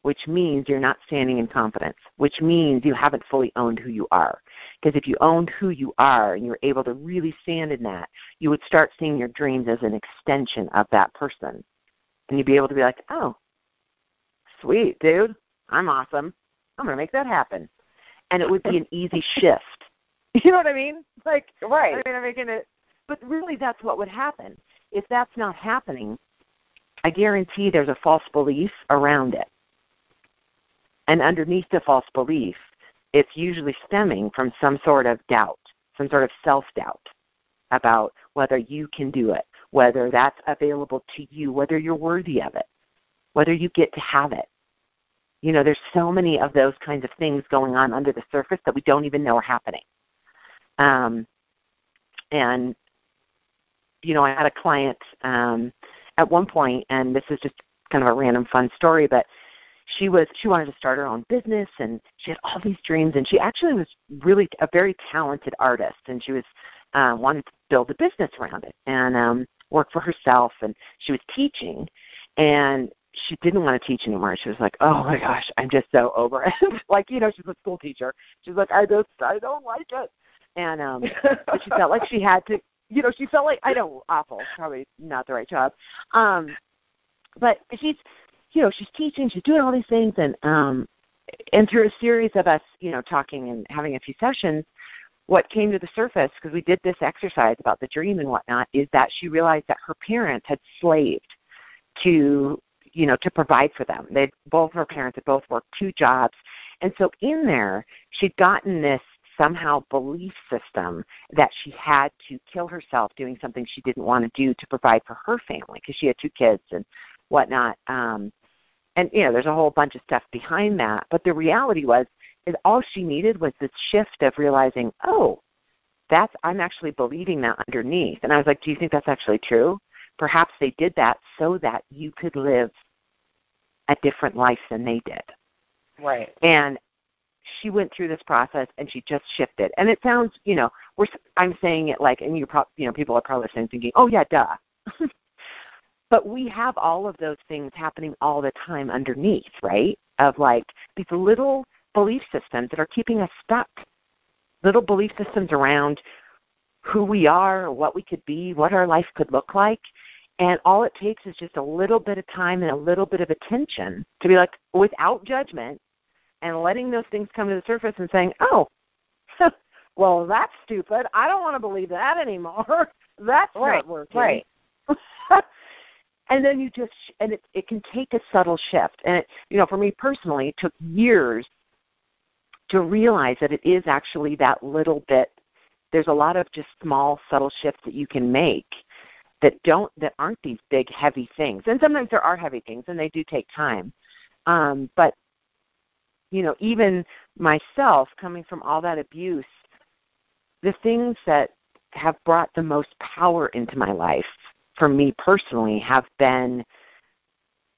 which means you're not standing in confidence, which means you haven't fully owned who you are. Because if you owned who you are and you were able to really stand in that, you would start seeing your dreams as an extension of that person. And you'd be able to be like, oh, sweet, dude, I'm awesome. I'm going to make that happen. And it would be an easy shift You know what I mean? Like, right. I mean, I'm making it, but really, that's what would happen. If that's not happening, I guarantee there's a false belief around it. And underneath the false belief, it's usually stemming from some sort of doubt, some sort of self doubt about whether you can do it, whether that's available to you, whether you're worthy of it, whether you get to have it. You know, there's so many of those kinds of things going on under the surface that we don't even know are happening. Um, and you know, I had a client um, at one point, and this is just kind of a random fun story, but she was she wanted to start her own business, and she had all these dreams, and she actually was really a very talented artist, and she was uh, wanted to build a business around it and um, work for herself, and she was teaching, and she didn't want to teach anymore. She was like, "Oh my gosh, I'm just so over it." like you know, she's a school teacher. She's like, "I just I don't like it." And um she felt like she had to you know she felt like i know awful probably not the right job. Um but she's you know she's teaching she's doing all these things and um and through a series of us you know talking and having a few sessions what came to the surface because we did this exercise about the dream and whatnot is that she realized that her parents had slaved to you know to provide for them. They both her parents had both worked two jobs. And so in there she'd gotten this somehow belief system that she had to kill herself doing something she didn't want to do to provide for her family because she had two kids and whatnot. Um, and you know, there's a whole bunch of stuff behind that. But the reality was, is all she needed was this shift of realizing, oh, that's I'm actually believing that underneath. And I was like, do you think that's actually true? Perhaps they did that so that you could live a different life than they did. Right. And she went through this process and she just shifted. And it sounds, you know, we're I'm saying it like, and you pro- you know, people are probably saying thinking, oh yeah, duh. but we have all of those things happening all the time underneath, right? Of like these little belief systems that are keeping us stuck. Little belief systems around who we are, what we could be, what our life could look like. And all it takes is just a little bit of time and a little bit of attention to be like, without judgment, and letting those things come to the surface and saying, oh, well, that's stupid. I don't want to believe that anymore. that's right, not working. Right. and then you just and it it can take a subtle shift. And it, you know, for me personally, it took years to realize that it is actually that little bit. There's a lot of just small, subtle shifts that you can make that don't that aren't these big heavy things. And sometimes there are heavy things and they do take time. Um, but you know, even myself coming from all that abuse, the things that have brought the most power into my life for me personally have been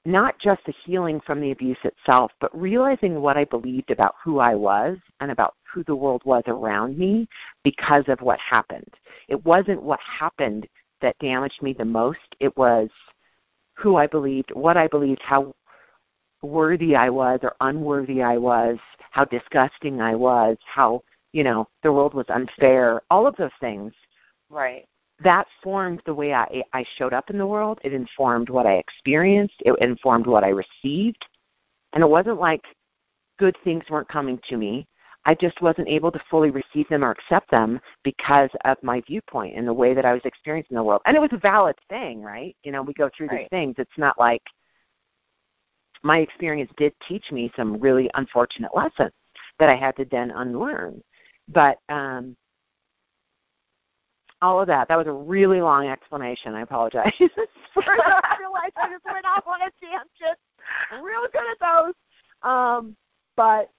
not just the healing from the abuse itself, but realizing what I believed about who I was and about who the world was around me because of what happened. It wasn't what happened that damaged me the most, it was who I believed, what I believed, how worthy I was or unworthy I was, how disgusting I was, how, you know, the world was unfair, all of those things. Right. That formed the way I, I showed up in the world. It informed what I experienced. It informed what I received. And it wasn't like good things weren't coming to me. I just wasn't able to fully receive them or accept them because of my viewpoint and the way that I was experiencing the world. And it was a valid thing, right? You know, we go through right. these things. It's not like my experience did teach me some really unfortunate lessons that I had to then unlearn. But um, all of that, that was a really long explanation. I apologize. I realized I just went off on a tangent. Real good at those. Um, but,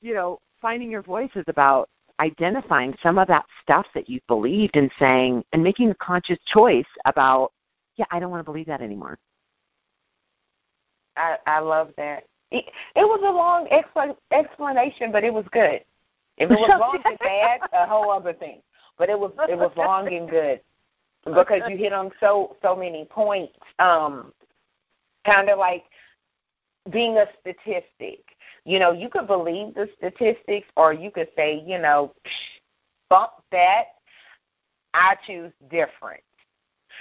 you know, finding your voice is about identifying some of that stuff that you believed and saying and making a conscious choice about, yeah, I don't want to believe that anymore. I I love that. It, it was a long expl- explanation, but it was good. If it was long and bad, a whole other thing. But it was it was long and good because you hit on so so many points. Um, kind of like being a statistic. You know, you could believe the statistics, or you could say, you know, bump that. I choose different.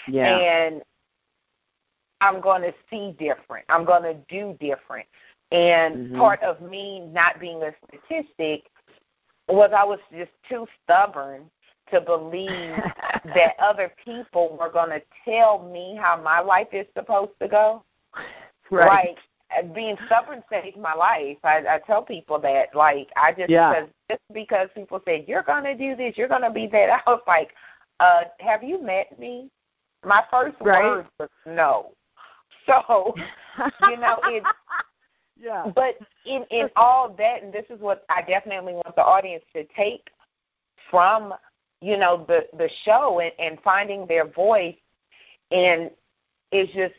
Yeah. And I'm going to see different. I'm going to do different. And mm-hmm. part of me not being a statistic was I was just too stubborn to believe that other people were going to tell me how my life is supposed to go. Right. Like being stubborn saved my life. I, I tell people that. Like I just yeah. because just because people said you're going to do this, you're going to be that. I was like, uh, have you met me? My first right. word was no. So, you know, it's yeah. But in in all that, and this is what I definitely want the audience to take from you know the the show and, and finding their voice, and it's just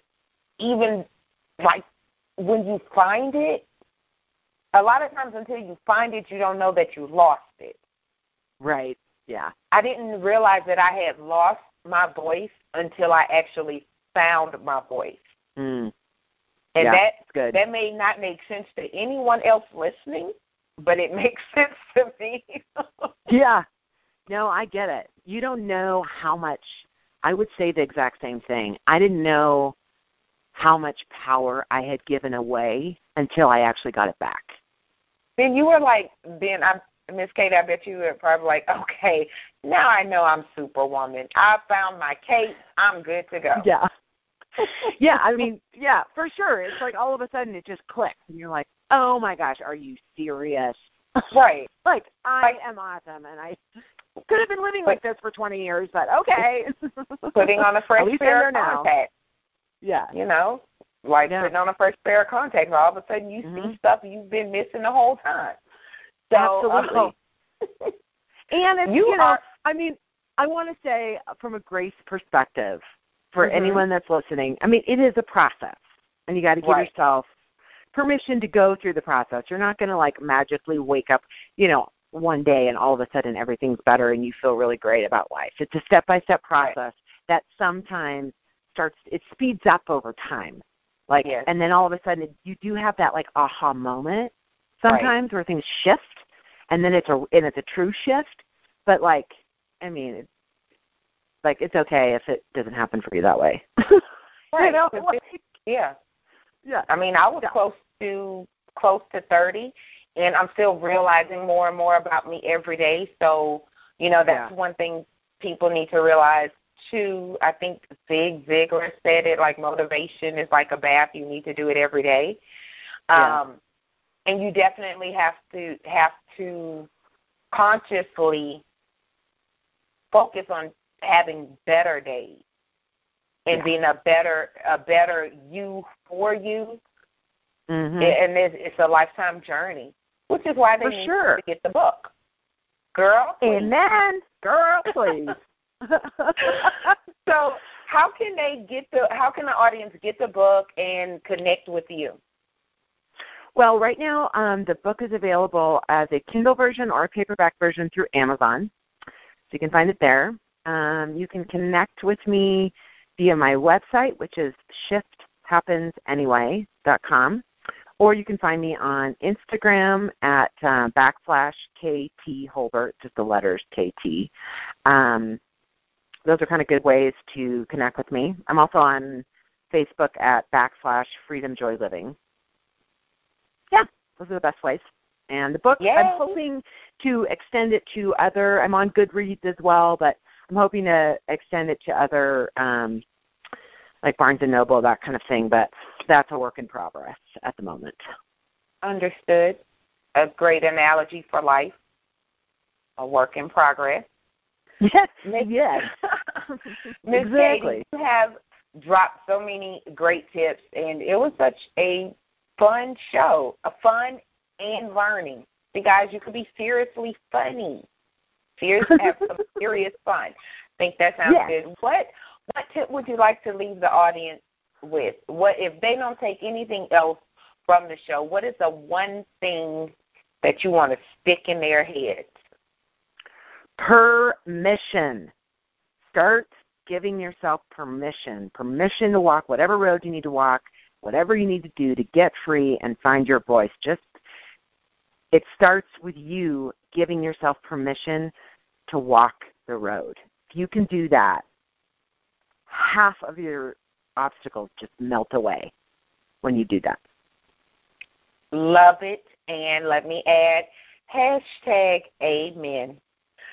even like when you find it, a lot of times until you find it, you don't know that you lost it. Right. Yeah. I didn't realize that I had lost my voice until I actually found my voice. Mm. And yeah, that good. that may not make sense to anyone else listening, but it makes sense to me. yeah. No, I get it. You don't know how much I would say the exact same thing. I didn't know how much power I had given away until I actually got it back. Then you were like, then I'm Miss Kate, I bet you were probably like, okay, now I know I'm Superwoman. I found my Kate. I'm good to go. Yeah. yeah, I mean, yeah, for sure. It's like all of a sudden it just clicks, and you're like, oh my gosh, are you serious? Right. like I am awesome, and I could have been living like this for 20 years, but okay. putting on a fresh pair of contacts. Yeah. You know, like yeah. putting on a fresh pair of contacts. All of a sudden, you mm-hmm. see stuff you've been missing the whole time. So, Absolutely. And it's, you, you know, are, I mean, I want to say from a grace perspective, for mm-hmm. anyone that's listening, I mean, it is a process, and you got to give right. yourself permission to go through the process. You're not going to like magically wake up, you know, one day and all of a sudden everything's better and you feel really great about life. It's a step by step process right. that sometimes starts it speeds up over time. Like yes. and then all of a sudden you do have that like aha moment sometimes right. where things shift and then it's a and it's a true shift. But like I mean it's like it's okay if it doesn't happen for you that way. right. you know? Like, yeah. Yeah. I mean I was yeah. close to close to thirty and I'm still realizing more and more about me every day. So, you know, that's yeah. one thing people need to realize too. I think Zig Ziglar said it like motivation is like a bath. You need to do it every day. Yeah. Um and you definitely have to have to consciously focus on having better days. and Yeah. being a better a better you for you. Mm-hmm. And it's, it's a lifetime journey, which is why they For need sure. to get the book. Girl, please. Amen, girl, please. so how can they get the how can the audience get the book and connect with you? Well, right now, um, the book is available as a Kindle version or a paperback version through Amazon. So you can find it there. Um, you can connect with me via my website, which is shifthappensanyway.com, or you can find me on Instagram at uh, backslash KT Hulbert, just the letters KT. Um, those are kind of good ways to connect with me. I'm also on Facebook at backslash Freedom Joy Living yeah, those are the best ways. And the book, Yay. I'm hoping to extend it to other. I'm on Goodreads as well, but I'm hoping to extend it to other, um, like Barnes and Noble, that kind of thing. But that's a work in progress at the moment. Understood. A great analogy for life. A work in progress. Yes, Miss- yes, Miss Exactly. Katie, you have dropped so many great tips, and it was such a fun show, a fun and learning. See, guys, you could be seriously funny. Serious, have some serious fun. I think that sounds Yes. good. What what tip would you like to leave the audience with? What if they don't take anything else from the show? What is the one thing that you want to stick in their heads? permission. Start giving yourself permission. Permission to walk whatever road you need to walk, whatever you need to do to get free and find your voice. Just it starts with you giving yourself permission to walk the road. If you can do that, half of your obstacles just melt away when you do that. Love it. And let me add hashtag amen.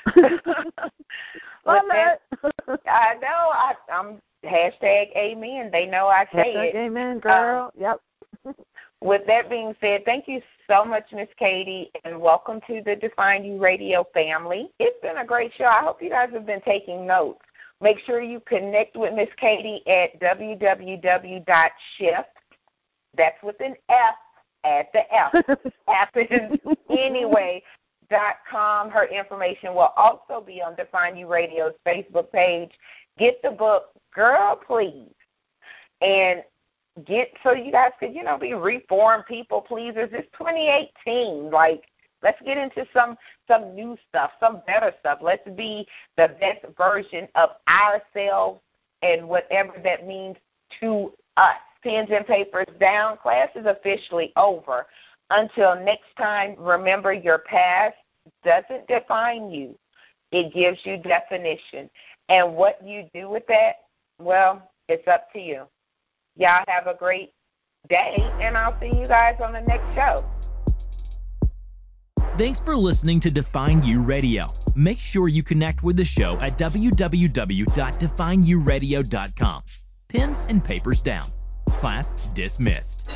Love that- it. I know. I, I'm hashtag amen. They know I say Hashtag it. Amen, um, girl. yep. With that being said, thank you so much, Miss Katie, and welcome to the Define U Radio family. It's been a great show. I hope you guys have been taking notes. Make sure you connect with Miss Katie at www.shift. That's with an F at the F. happens anyway. Dot com. Her information will also be on Define U Radio's Facebook page. Get the book, Gurl Please, and get so you guys could you know be reformed people pleasers. It's 2018. Like let's get into some some new stuff, some better stuff. Let's be the best version of ourselves and whatever that means to us. Pens and papers down. Class is officially over. Until next time, remember your past doesn't define you. It gives you definition. And what you do with that, well, it's up to you. Y'all have a great day, and I'll see you guys on the next show. Thanks for listening to Define U Radio. Make sure you connect with the show at www.defineuradio.com. Pens and papers down. Class dismissed.